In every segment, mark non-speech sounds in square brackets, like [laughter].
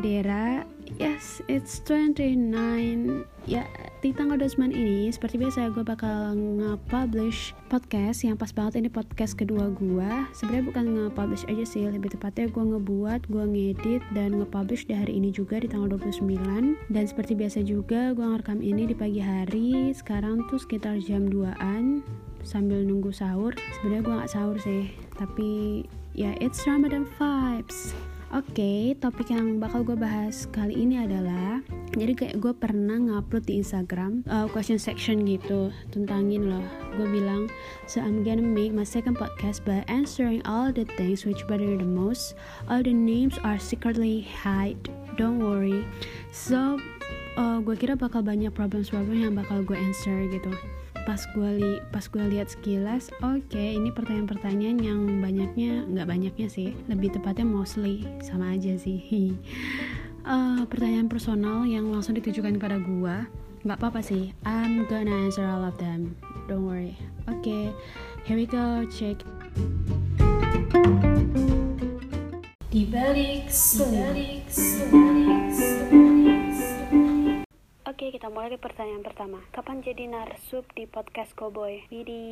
Dera Yes, it's 29 Ya, di tanggal 29 ini Seperti biasa gue bakal nge-publish podcast Yang pas banget ini podcast kedua gue Sebenarnya bukan nge-publish aja sih Lebih tepatnya gue ngebuat, gue ngedit Dan nge-publish di hari ini juga di tanggal 29 Dan seperti biasa juga gue ngerekam ini di pagi hari Sekarang tuh sekitar jam 2an Sambil nunggu sahur. Sebenarnya gue gak sahur sih Tapi ya it's Ramadan vibes Oke, topik yang bakal gue bahas kali ini adalah jadi kayak gue pernah ngupload di Instagram uh, question section gitu tentangin loh. Gue bilang, so I'm gonna make my second podcast by answering all the things which bother the most. All the names are secretly hide. Don't worry. So, uh, gue kira bakal banyak problem-problem yang bakal gue answer gitu. Pas gue li pas gue lihat sekilas oke okay, ini pertanyaan-pertanyaan yang banyaknya nggak banyaknya sih. Lebih tepatnya mostly sama aja sih. Uh, [laughs] pertanyaan personal yang langsung ditujukan kepada gue nggak apa-apa sih. I'm gonna answer all of them. Don't worry. Oke okay, here we go check. Di balik dibalik dibalik Oke, kita mulai dari pertanyaan pertama. Kapan jadi narsub di podcast Cowboy? Jadi,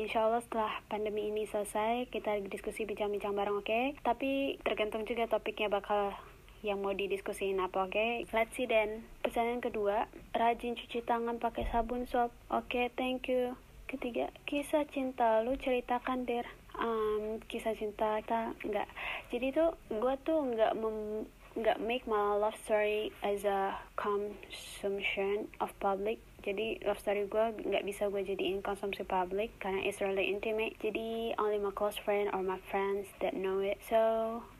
insya Allah setelah pandemi ini selesai, kita diskusi bincang-bincang bareng, oke? Okay? Tapi tergantung juga topiknya bakal yang mau didiskusiin apa, oke? Okay? Let's see then. Pertanyaan kedua, rajin cuci tangan pakai sabun sop. Oke, okay, thank you. Ketiga, kisah cinta lu ceritakan der. Um, kisah cinta kita enggak. Jadi tuh gue tuh enggak mem nggak make my love story as a consumption of public. Jadi love story gue nggak bisa gue jadiin konsumsi public karena it's really intimate. Jadi only my close friend or my friends that know it. So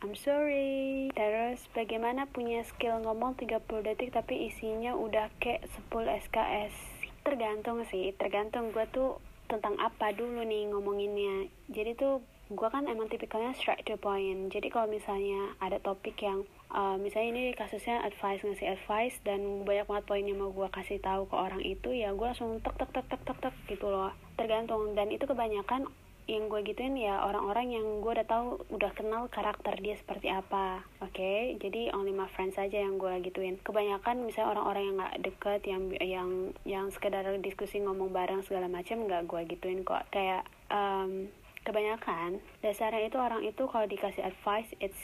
I'm sorry. Terus bagaimana punya skill ngomong 30 detik tapi isinya udah kayak 10 SKS tergantung sih. Tergantung gue tuh tentang apa dulu nih ngomonginnya. Jadi tuh gue kan emang tipikalnya straight to point. Jadi kalau misalnya ada topik yang uh, misalnya ini kasusnya advice ngasih advice dan banyak banget poin yang mau gue kasih tahu ke orang itu ya gue langsung tek tek tek tek tek tek gitu loh. Tergantung. Dan itu kebanyakan yang gue gituin ya orang-orang yang gue udah tahu udah kenal karakter dia seperti apa. Oke? Okay? jadi only my friends saja yang gue gituin. Kebanyakan misalnya orang-orang yang nggak deket yang yang yang sekedar diskusi ngomong bareng segala macam nggak gue gituin kok. Kayak um, kebanyakan. Dasarnya itu orang itu kalau dikasih advice it's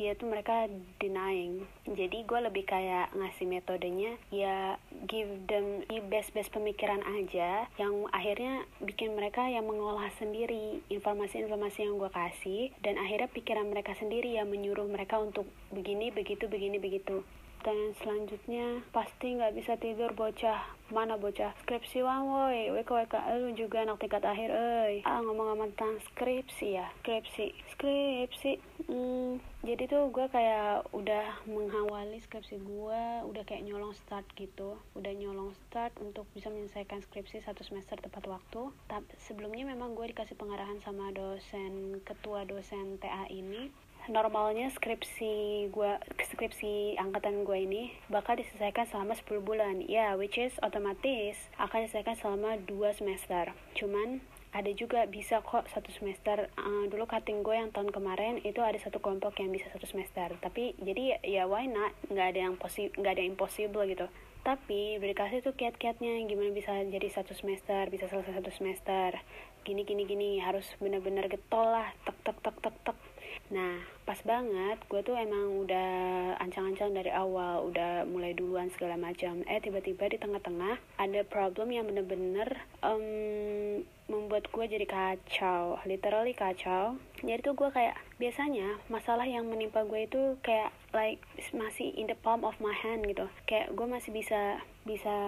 dia tuh mereka denying. Jadi gue lebih kayak ngasih metodenya ya give them best best pemikiran aja yang akhirnya bikin mereka yang mengolah sendiri informasi-informasi yang gue kasih dan akhirnya pikiran mereka sendiri yang menyuruh mereka untuk begini begitu begini begitu pertanyaan selanjutnya pasti nggak bisa tidur bocah. Mana bocah? Skripsi wang woi. Wek wek lu juga anak tingkat akhir eh ah ngomong-ngomong tentang skripsi ya. Skripsi skripsi hmm, jadi tuh gue kayak udah menghawali skripsi gue udah kayak nyolong start gitu. Udah nyolong start untuk bisa menyelesaikan skripsi satu semester tepat waktu. Tapi sebelumnya memang gue dikasih pengarahan sama dosen ketua dosen TA ini normalnya skripsi gue skripsi angkatan gue ini bakal diselesaikan selama 10 bulan. Ya yeah, which is otomatis akan diselesaikan selama 2 semester. Cuman ada juga bisa kok satu semester. Uh, dulu cutting gue yang tahun kemarin itu ada satu kelompok yang bisa satu semester. Tapi jadi ya why not? Nggak ada yang posi nggak ada yang impossible gitu. Tapi dikasih tuh kiat-kiatnya. Gimana bisa jadi satu semester bisa selesai satu semester. Gini gini gini. Harus bener-bener getol lah. Tek tek tek tek tek Nah, pas banget, gue tuh emang udah ancang-ancang dari awal, udah mulai duluan segala macam. Eh, tiba-tiba di tengah-tengah ada problem yang bener-bener um, membuat gue jadi kacau, literally kacau. Jadi tuh gue kayak biasanya masalah yang menimpa gue itu kayak like masih in the palm of my hand gitu. Kayak gue masih bisa bisa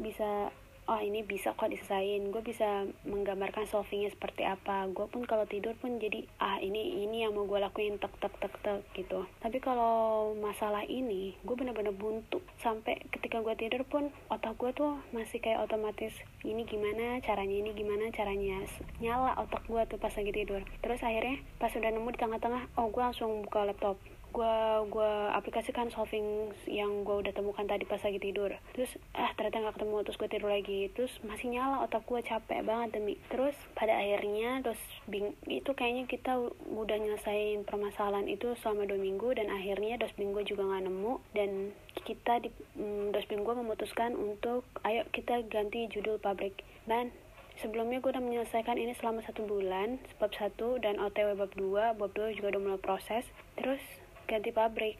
bisa oh ini bisa kok diselesain gue bisa menggambarkan solvingnya seperti apa. Gue pun kalau tidur pun jadi ah ini ini yang mau gue lakuin. Tek tek tek tek gitu. Tapi kalau masalah ini gue bener-bener buntu. Sampai ketika gue tidur pun otak gue tuh masih kayak otomatis ini gimana caranya ini gimana caranya? Nyala otak gue tuh pas lagi tidur. Terus akhirnya pas udah nemu di tengah-tengah oh gue langsung buka laptop gua gua aplikasikan solving yang gua udah temukan tadi pas lagi tidur. Terus ah ternyata nggak ketemu terus gue tidur lagi. Terus masih nyala otak gue capek banget demi. Terus pada akhirnya terus bing itu kayaknya kita udah nyelesain permasalahan itu selama dua minggu dan akhirnya dos gue juga nggak nemu. Dan kita di mm, dos gue memutuskan untuk ayo kita ganti judul pabrik. Dan sebelumnya gue udah menyelesaikan ini selama satu bulan bab satu dan OTW bab dua. Bab dua juga udah mulai proses. Terus ganti pabrik.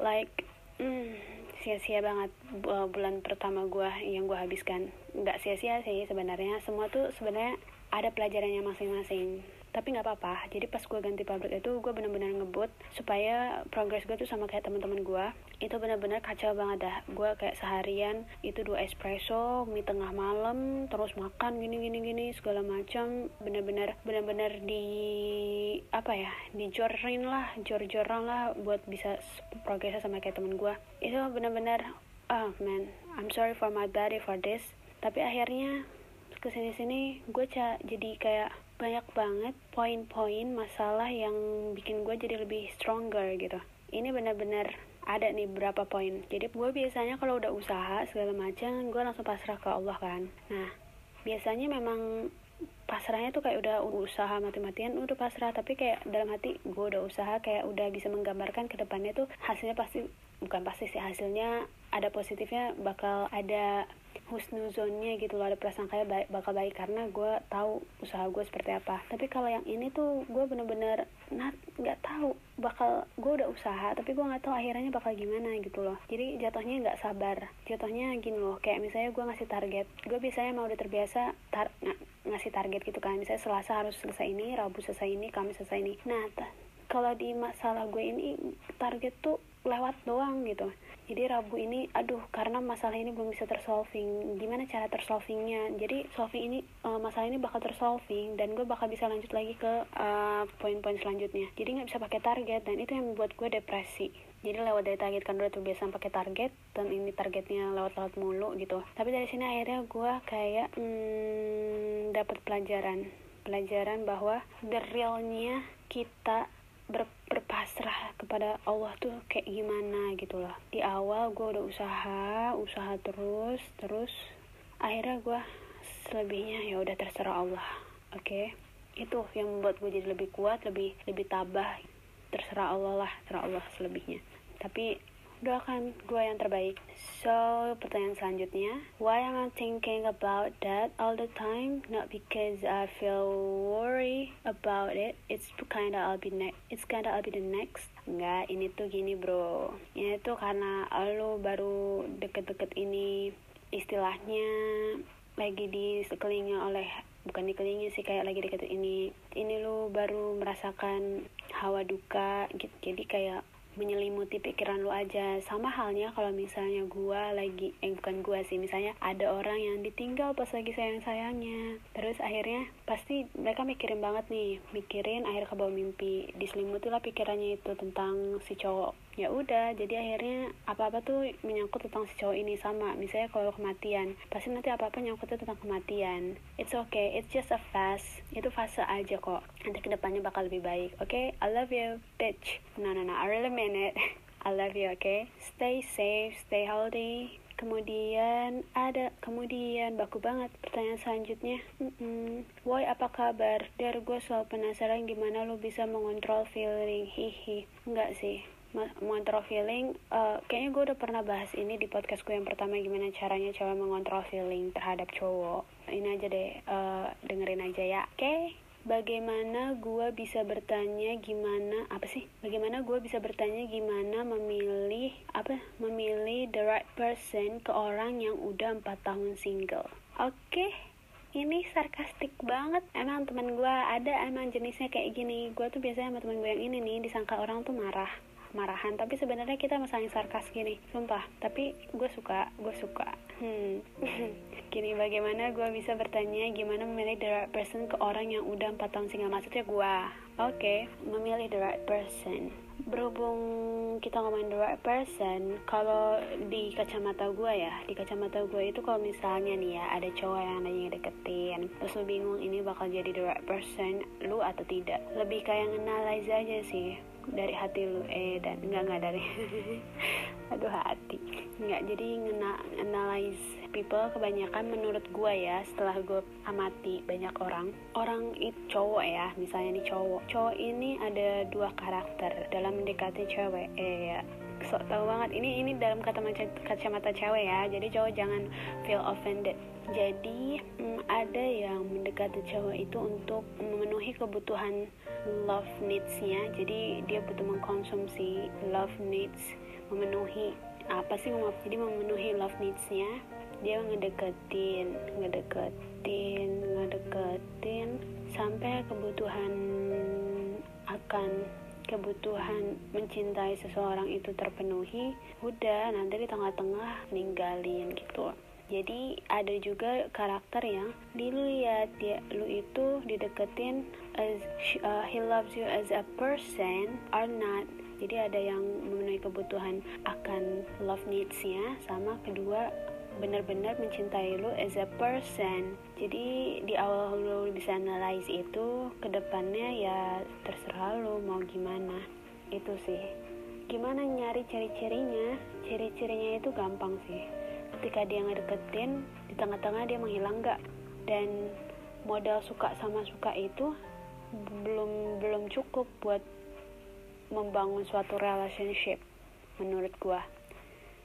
Like hmm, sia-sia banget bulan pertama gue yang gue habiskan. Nggak sia-sia sih sebenarnya. Semua tuh sebenarnya ada pelajarannya masing-masing tapi nggak apa-apa. Jadi pas gue ganti pabrik itu gue benar-benar ngebut supaya progres gue tuh sama kayak teman-teman gue itu benar-benar kacau banget dah. Gue kayak seharian itu dua espresso mie tengah malam terus makan gini gini gini segala macam. Benar-benar benar-benar di apa ya dijorin lah jor-joran lah buat bisa progresnya sama kayak temen gue itu benar-benar oh man I'm sorry for my body for this. Tapi akhirnya ke sini-sini gue jadi kayak banyak banget poin-poin masalah yang bikin gue jadi lebih stronger gitu. Ini benar-benar ada nih berapa poin. Jadi gue biasanya kalau udah usaha segala macam gue langsung pasrah ke Allah kan. Nah biasanya memang pasrahnya tuh kayak udah usaha mati-matian udah pasrah. Tapi kayak dalam hati gue udah usaha kayak udah bisa menggambarkan ke depannya tuh hasilnya pasti bukan pasti sih hasilnya ada positifnya bakal ada husnuzonnya gitu loh ada prasangka baik bakal baik karena gue tahu usaha gue seperti apa. Tapi kalau yang ini tuh gue bener-bener nggak tahu bakal gue udah usaha tapi gue nggak tahu akhirnya bakal gimana gitu loh. Jadi jatuhnya nggak sabar. Jatuhnya gini loh kayak misalnya gue ngasih target gue biasanya mau udah terbiasa tar ng ngasih target gitu kan. Misalnya selasa harus selesai ini rabu selesai ini kamis selesai ini. Nah kalau di masalah gue ini target tuh lewat doang gitu. Jadi Rabu ini aduh karena masalah ini belum bisa tersolving. Gimana cara tersolvingnya? Jadi solving ini uh, masalah ini bakal tersolving dan gue bakal bisa lanjut lagi ke uh, poin-poin selanjutnya. Jadi nggak bisa pakai target dan itu yang membuat gue depresi. Jadi lewat dari target kan udah terbiasa pakai target dan ini targetnya lewat-lewat mulu gitu. Tapi dari sini akhirnya gue kayak hmm, dapat pelajaran. Pelajaran bahwa the realnya kita ber, berpasrah kepada Allah tuh kayak gimana gitu loh di awal gue udah usaha usaha terus terus akhirnya gue selebihnya ya udah terserah Allah oke? Okay? itu yang membuat gue jadi lebih kuat lebih lebih tabah. Terserah Allah lah terserah Allah selebihnya. Tapi doakan gue yang terbaik. So, pertanyaan selanjutnya, why am I thinking about that all the time? Not because I feel worry about it. It's kinda I'll be next. It's kinda I'll be the next. Enggak, ini tuh gini bro. Ini tuh karena lo baru deket-deket ini istilahnya lagi di sekelilingnya oleh bukan dikelilingi sih kayak lagi deket ini ini lo baru merasakan hawa duka gitu jadi kayak menyelimuti pikiran lu aja. Sama halnya kalau misalnya gua lagi eh bukan gua sih misalnya ada orang yang ditinggal pas lagi sayang sayangnya terus akhirnya pasti mereka mikirin banget nih mikirin akhir ke bawah mimpi diselimuti lah pikirannya itu tentang si cowok. Ya udah jadi akhirnya apa apa tuh menyangkut tentang si cowok ini sama. Misalnya kalau kematian pasti nanti apa apa nyangkutnya tentang kematian. It's okay it's just a phase itu fase aja kok. Nanti ke depannya bakal lebih baik oke okay? I love you bitch. No no no I really mean it. [laughs] I love you okay? Stay safe stay healthy Kemudian ada kemudian baku banget pertanyaan selanjutnya. Mm -mm. Woi apa kabar? Dari gue selalu penasaran gimana lo bisa mengontrol feeling. Hihi. Enggak sih mengontrol feeling uh, kayaknya gue udah pernah bahas ini di podcast gue yang pertama gimana caranya cewek mengontrol feeling terhadap cowok ini aja deh uh, dengerin aja ya oke okay? Bagaimana gue bisa bertanya gimana apa sih? Bagaimana gue bisa bertanya gimana memilih apa memilih the right person ke orang yang udah empat tahun single? Oke okay? ini sarkastik banget. Emang teman gue ada emang jenisnya kayak gini. Gue tuh biasanya sama teman gue yang ini nih disangka orang tuh marah marahan tapi sebenarnya kita masih sarkas gini sumpah. Tapi gue suka gue suka. Hmm. [laughs] Gini bagaimana gue bisa bertanya gimana memilih the right person ke orang yang udah empat tahun single? Maksudnya gue oke okay, memilih the right person. Berhubung kita ngomongin the right person kalau di kacamata gue ya di kacamata gue itu kalau misalnya nih ya ada cowok yang nanya deketin terus lu bingung ini bakal jadi the right person lu atau tidak. Lebih kayak ngenalize aja sih dari hati lu. Eh dan enggak enggak dari [laughs] aduh hati. Enggak jadi ngena analyze people kebanyakan menurut gue ya setelah gue amati banyak orang. Orang itu cowok ya misalnya nih cowok. Cowok ini ada dua karakter dalam mendekati cewek. Eh ya sok tahu banget. Ini ini dalam kata kacamata cewek ya. Jadi cowok jangan feel offended. Jadi mm, ada yang mendekati cowok itu untuk memenuhi kebutuhan love needs-nya. Jadi dia butuh mengkonsumsi love needs memenuhi apa sih jadi memenuhi love needs-nya. Dia ngedeketin ngedeketin ngedeketin sampai kebutuhan akan kebutuhan mencintai seseorang itu terpenuhi udah nanti di tengah-tengah ninggalin gitu. Jadi ada juga karakter yang dilihat dia lu itu dideketin as uh, he loves you as a person or not. Jadi ada yang memenuhi kebutuhan akan love needs-nya sama kedua benar-benar mencintai lu as a person. Jadi di awal lu bisa analyze itu ke depannya ya terserah lu mau gimana. Itu sih. Gimana nyari ciri-cirinya? Ciri-cirinya itu gampang sih. Ketika dia ngedeketin di tengah-tengah dia menghilang gak dan modal suka sama suka itu belum belum cukup buat membangun suatu relationship menurut gua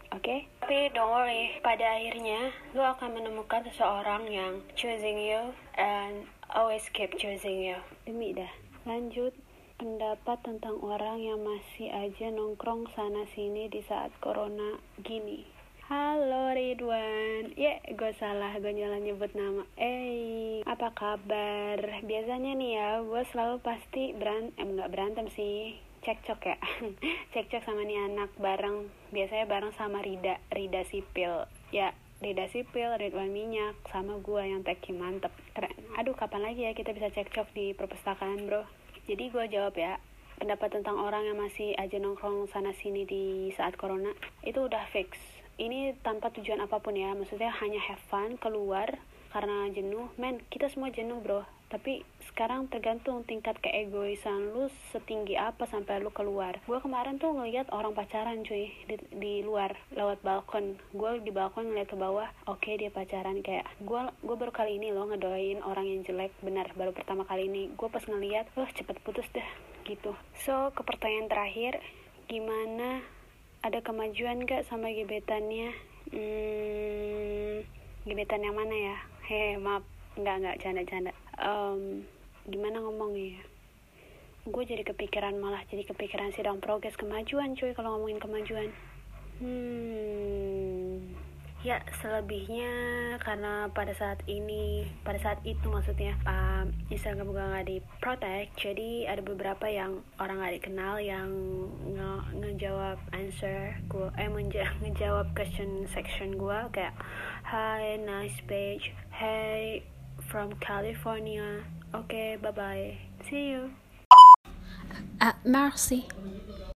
Oke, okay? tapi don't worry, pada akhirnya lu akan menemukan seseorang yang choosing you and always keep choosing you. Demi dah. Lanjut, pendapat tentang orang yang masih aja nongkrong sana sini di saat corona gini. Halo Ridwan, ya yeah, gue salah, gue nyala nyebut nama. Eh, apa kabar? Biasanya nih ya, gue selalu pasti berantem, eh, nggak berantem sih, cekcok ya. [laughs] Cekcok sama nih anak bareng. Biasanya bareng sama Rida Rida sipil. Ya Rida sipil Ridwan minyak sama gua yang teki mantep. Keren aduh kapan lagi ya kita bisa cekcok di perpustakaan bro? Jadi gua jawab ya pendapat tentang orang yang masih aja nongkrong sana sini di saat corona itu udah fix. Ini tanpa tujuan apa pun ya maksudnya hanya have fun keluar karena jenuh. Men kita semua jenuh bro tapi sekarang tergantung tingkat keegoisan lu setinggi apa sampai lu keluar. Gue kemarin tuh ngeliat orang pacaran cuy di, di luar lewat balkon. Gue di balkon ngeliat ke bawah oke okay, dia pacaran. Kayak gue gue baru kali ini loh ngedoain orang yang jelek. Benar baru pertama kali ini. Gue pas ngeliat wah cepet putus deh gitu. So ke pertanyaan terakhir gimana? Ada kemajuan gak sama gebetannya? Hmm, gebetan yang mana ya? Hehe maaf. Nggak nggak canda-canda um, gimana ngomongnya ya? Gue jadi kepikiran malah jadi kepikiran sidang progres kemajuan cuy kalau ngomongin kemajuan. Hmm ya selebihnya karena pada saat ini pada saat itu maksudnya um, Instagram gue nggak di protect jadi ada beberapa yang orang nggak dikenal yang nge ngejawab answer gue eh ngejawab question section gue kayak hi nice page hey from California. Okay, bye bye. See you. Uh, merci.